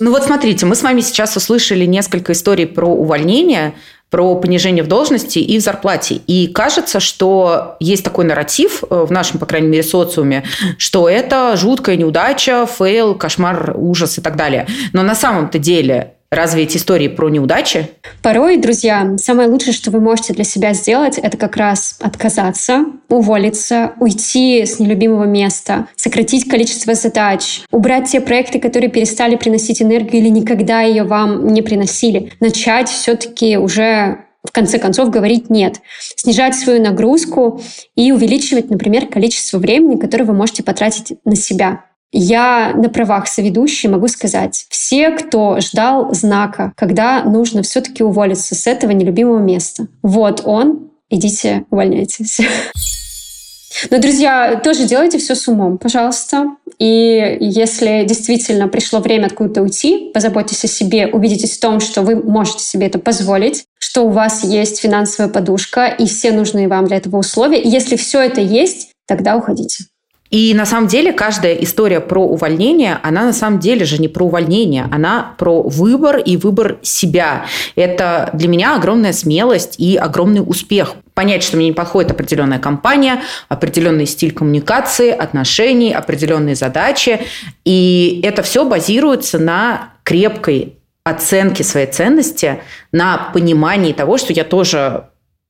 Ну вот смотрите, мы с вами сейчас услышали несколько историй про увольнение, про понижение в должности и в зарплате. И кажется, что есть такой нарратив э, в нашем, по крайней мере, социуме, что это жуткая неудача, fail, кошмар, ужас и так далее. Но на самом-то деле Разве эти истории про неудачи? Порой, друзья, самое лучшее, что вы можете для себя сделать, это как раз отказаться, уволиться, уйти с нелюбимого места, сократить количество задач, убрать те проекты, которые перестали приносить энергию или никогда ее вам не приносили, начать все-таки уже в конце концов говорить «нет», снижать свою нагрузку и увеличивать, например, количество времени, которое вы можете потратить на себя. Я на правах соведущей могу сказать, все, кто ждал знака, когда нужно все-таки уволиться с этого нелюбимого места, вот он, идите увольняйтесь. Но, друзья, тоже делайте все с умом, пожалуйста. И если действительно пришло время откуда-то уйти, позаботьтесь о себе, убедитесь в том, что вы можете себе это позволить, что у вас есть финансовая подушка и все нужные вам для этого условия. И если все это есть, тогда уходите. И на самом деле каждая история про увольнение, она на самом деле же не про увольнение, она про выбор и выбор себя. Это для меня огромная смелость и огромный успех. Понять, что мне не подходит определенная компания, определенный стиль коммуникации, отношений, определенные задачи. И это все базируется на крепкой оценке своей ценности, на понимании того, что я тоже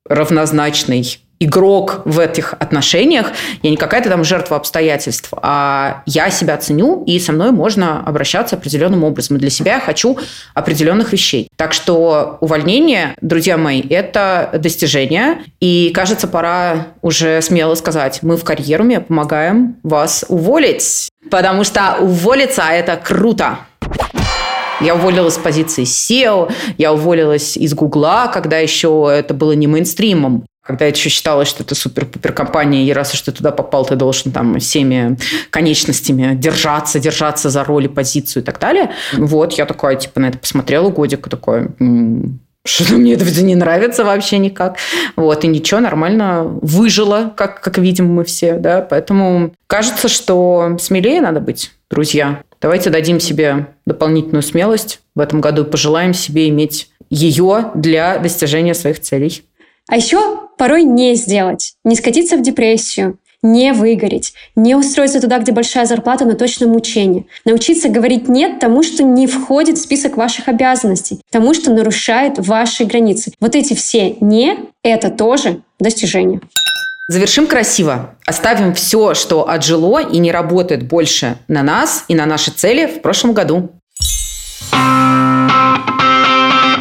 равнозначный игрок в этих отношениях. Я не какая-то там жертва обстоятельств, а я себя ценю, и со мной можно обращаться определенным образом. И для себя я хочу определенных вещей. Так что увольнение, друзья мои, это достижение. И, кажется, пора уже смело сказать, мы в карьеруме помогаем вас уволить. Потому что уволиться – это круто. Я уволилась с позиции SEO, я уволилась из Гугла, когда еще это было не мейнстримом когда я еще считалось, что это супер-пупер компания, и раз уж ты туда попал, ты должен там всеми конечностями держаться, держаться за роль и позицию и так далее. Вот, я такая, типа, на это посмотрела годик, и такой, что-то мне это не нравится вообще никак. Вот, и ничего, нормально выжила, как, как видим мы все, да, поэтому кажется, что смелее надо быть, друзья. Давайте дадим себе дополнительную смелость в этом году и пожелаем себе иметь ее для достижения своих целей. А еще порой не сделать, не скатиться в депрессию, не выгореть, не устроиться туда, где большая зарплата, но точно мучение. Научиться говорить «нет» тому, что не входит в список ваших обязанностей, тому, что нарушает ваши границы. Вот эти все «не» — это тоже достижение. Завершим красиво. Оставим все, что отжило и не работает больше на нас и на наши цели в прошлом году.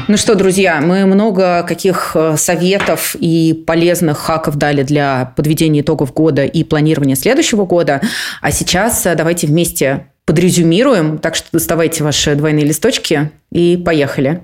Ну что, друзья, мы много каких э, советов и полезных хаков дали для подведения итогов года и планирования следующего года. А сейчас э, давайте вместе подрезюмируем. Так что доставайте ваши двойные листочки и поехали.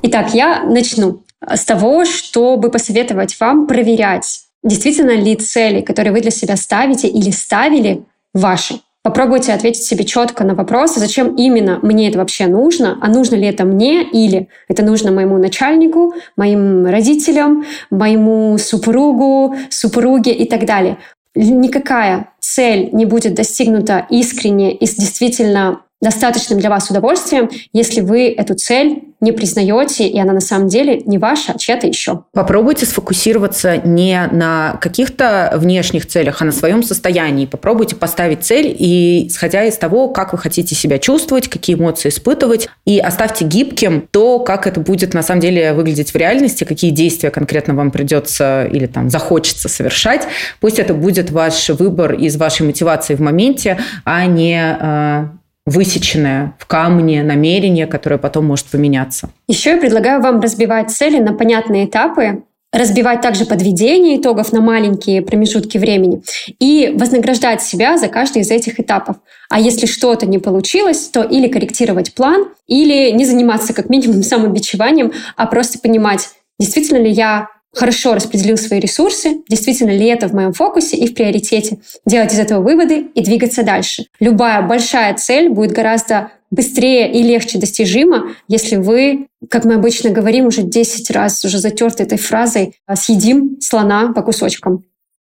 Итак, я начну с того, чтобы посоветовать вам проверять, действительно ли цели, которые вы для себя ставите или ставили, ваши. Попробуйте ответить себе четко на вопрос, зачем именно мне это вообще нужно, а нужно ли это мне или это нужно моему начальнику, моим родителям, моему супругу, супруге и так далее. Никакая цель не будет достигнута искренне и действительно достаточным для вас удовольствием, если вы эту цель не признаете, и она на самом деле не ваша, а чья-то еще. Попробуйте сфокусироваться не на каких-то внешних целях, а на своем состоянии. Попробуйте поставить цель и исходя из того, как вы хотите себя чувствовать, какие эмоции испытывать, и оставьте гибким то, как это будет на самом деле выглядеть в реальности, какие действия конкретно вам придется или там захочется совершать. Пусть это будет ваш выбор из вашей мотивации в моменте, а не э, высеченное в камне намерение, которое потом может поменяться. Еще я предлагаю вам разбивать цели на понятные этапы, разбивать также подведение итогов на маленькие промежутки времени и вознаграждать себя за каждый из этих этапов. А если что-то не получилось, то или корректировать план, или не заниматься как минимум самобичеванием, а просто понимать, действительно ли я хорошо распределил свои ресурсы, действительно ли это в моем фокусе и в приоритете, делать из этого выводы и двигаться дальше. Любая большая цель будет гораздо быстрее и легче достижима, если вы, как мы обычно говорим уже 10 раз, уже затерты этой фразой, съедим слона по кусочкам.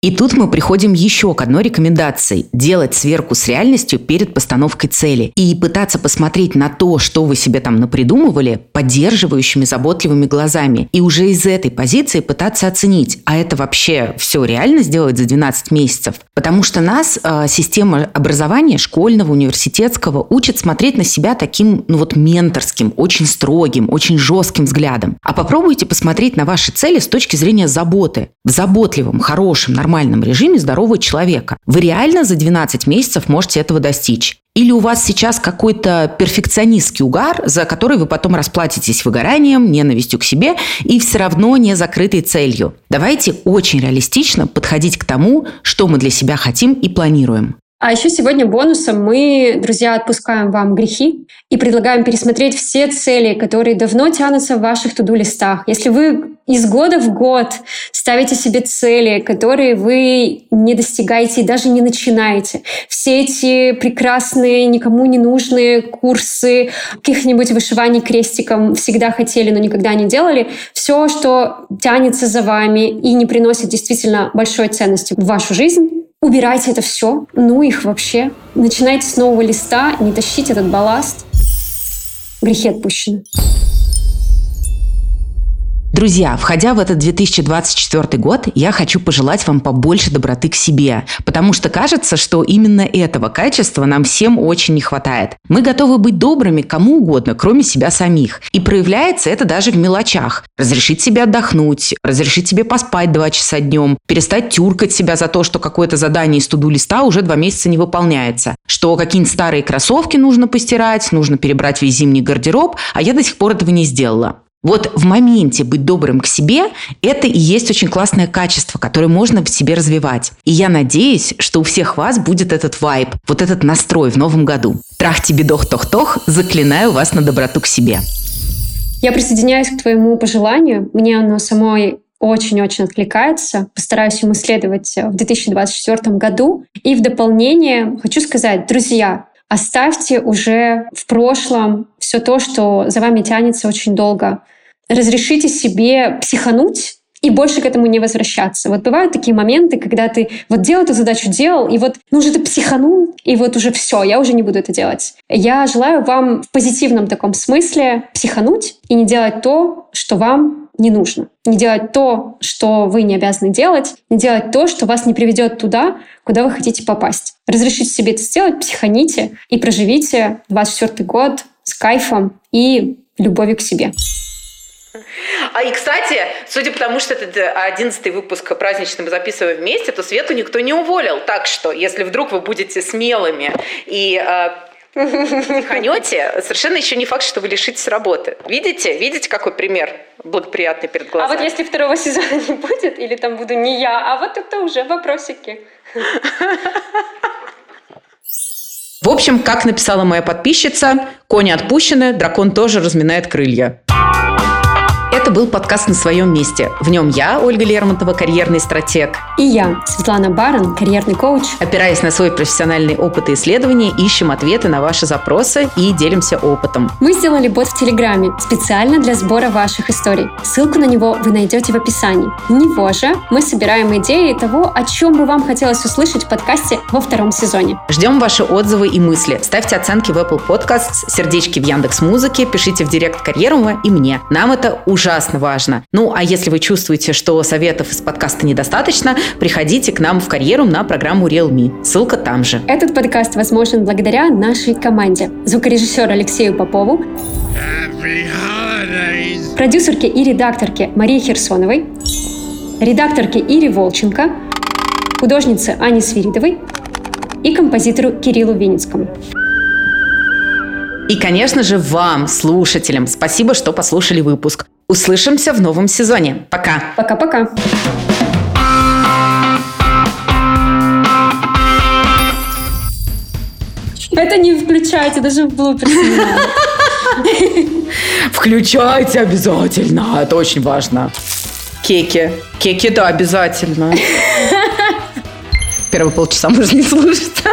И тут мы приходим еще к одной рекомендации – делать сверку с реальностью перед постановкой цели и пытаться посмотреть на то, что вы себе там напридумывали, поддерживающими, заботливыми глазами. И уже из этой позиции пытаться оценить, а это вообще все реально сделать за 12 месяцев? Потому что нас э, система образования школьного, университетского учит смотреть на себя таким, ну вот, менторским, очень строгим, очень жестким взглядом. А попробуйте посмотреть на ваши цели с точки зрения заботы. В заботливом, хорошем, нормальном нормальном режиме здорового человека. Вы реально за 12 месяцев можете этого достичь. Или у вас сейчас какой-то перфекционистский угар, за который вы потом расплатитесь выгоранием, ненавистью к себе и все равно не закрытой целью. Давайте очень реалистично подходить к тому, что мы для себя хотим и планируем. А еще сегодня бонусом мы, друзья, отпускаем вам грехи и предлагаем пересмотреть все цели, которые давно тянутся в ваших туду-листах. Если вы из года в год ставите себе цели, которые вы не достигаете и даже не начинаете, все эти прекрасные, никому не нужные курсы каких-нибудь вышиваний крестиком всегда хотели, но никогда не делали, все, что тянется за вами и не приносит действительно большой ценности в вашу жизнь, убирайте это все, ну их вообще. Начинайте с нового листа, не тащите этот балласт. Грехи отпущены. Друзья, входя в этот 2024 год, я хочу пожелать вам побольше доброты к себе, потому что кажется, что именно этого качества нам всем очень не хватает. Мы готовы быть добрыми кому угодно, кроме себя самих. И проявляется это даже в мелочах. Разрешить себе отдохнуть, разрешить себе поспать два часа днем, перестать тюркать себя за то, что какое-то задание из туду листа уже два месяца не выполняется, что какие-нибудь старые кроссовки нужно постирать, нужно перебрать весь зимний гардероб, а я до сих пор этого не сделала. Вот в моменте быть добрым к себе – это и есть очень классное качество, которое можно в себе развивать. И я надеюсь, что у всех вас будет этот вайб, вот этот настрой в новом году. Трах тебе дох-тох-тох, заклинаю вас на доброту к себе. Я присоединяюсь к твоему пожеланию. Мне оно самой очень-очень откликается. Постараюсь ему следовать в 2024 году. И в дополнение хочу сказать, друзья, оставьте уже в прошлом все то, что за вами тянется очень долго разрешите себе психануть и больше к этому не возвращаться. Вот бывают такие моменты, когда ты вот делал эту задачу, делал, и вот, ну уже ты психанул, и вот уже все, я уже не буду это делать. Я желаю вам в позитивном таком смысле психануть и не делать то, что вам не нужно. Не делать то, что вы не обязаны делать, не делать то, что вас не приведет туда, куда вы хотите попасть. Разрешите себе это сделать, психаните и проживите 24 год с кайфом и любовью к себе. А и, кстати, судя по тому, что это одиннадцатый выпуск праздничный мы записываем вместе, то Свету никто не уволил. Так что, если вдруг вы будете смелыми и э, психанете, совершенно еще не факт, что вы лишитесь работы. Видите? Видите, какой пример благоприятный перед глазами? А вот если второго сезона не будет, или там буду не я, а вот это уже вопросики. В общем, как написала моя подписчица, кони отпущены, дракон тоже разминает крылья. Это был подкаст «На своем месте». В нем я, Ольга Лермонтова, карьерный стратег. И я, Светлана Барон, карьерный коуч. Опираясь на свой профессиональный опыт и исследования, ищем ответы на ваши запросы и делимся опытом. Мы сделали бот в Телеграме специально для сбора ваших историй. Ссылку на него вы найдете в описании. В него же мы собираем идеи того, о чем бы вам хотелось услышать в подкасте во втором сезоне. Ждем ваши отзывы и мысли. Ставьте оценки в Apple Podcasts, сердечки в Яндекс Музыке, пишите в директ карьеру и мне. Нам это ужасно ужасно важно. Ну, а если вы чувствуете, что советов из подкаста недостаточно, приходите к нам в карьеру на программу Realme. Ссылка там же. Этот подкаст возможен благодаря нашей команде. Звукорежиссеру Алексею Попову, продюсерке и редакторке Марии Херсоновой, редакторке Ире Волченко, художнице Ане Свиридовой и композитору Кириллу Винницкому. И, конечно же, вам, слушателям, спасибо, что послушали выпуск. Услышимся в новом сезоне. Пока. Пока-пока. Это не включайте, даже в блупере Включайте обязательно, это очень важно. Кеки. Кеки, да, обязательно. Первые полчаса можно не слушать.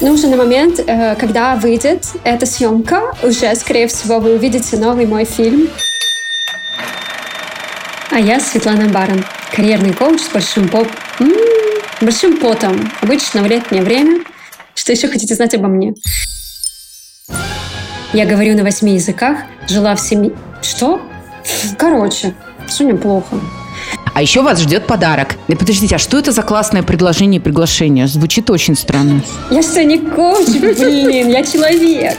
Ну, уже на момент, э, когда выйдет эта съемка, уже, скорее всего, вы увидите новый мой фильм. А я Светлана Барон, карьерный коуч с большим, поп... М-м, большим потом, обычно в летнее время. Что еще хотите знать обо мне? Я говорю на восьми языках, жила в семье... Что? Короче, все неплохо. А еще вас ждет подарок. И подождите, а что это за классное предложение и приглашение? Звучит очень странно. Я что, не коуч, блин, я человек.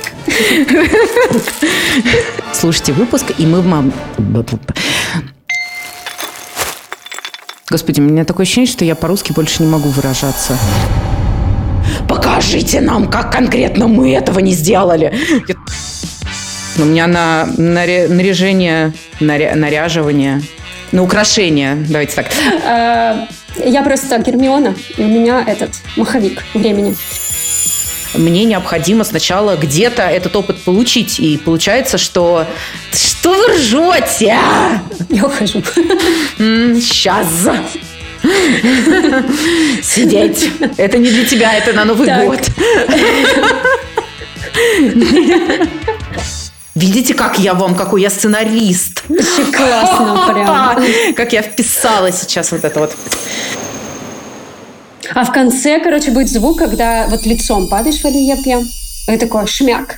Слушайте выпуск, и мы вам... Господи, у меня такое ощущение, что я по-русски больше не могу выражаться. Покажите нам, как конкретно мы этого не сделали. У меня на наряжение, наря, наряживание на украшение, давайте так. Э, я просто Гермиона, и у меня этот маховик времени мне необходимо сначала где-то этот опыт получить. И получается, что... Что вы ржете? Я ухожу. Сейчас. Сидеть. Это не для тебя, это на Новый так. год. Видите, как я вам, какой я сценарист. Классно прям. Как я вписала сейчас вот это вот. А в конце, короче, будет звук, когда вот лицом падаешь в оливье, и такой шмяк.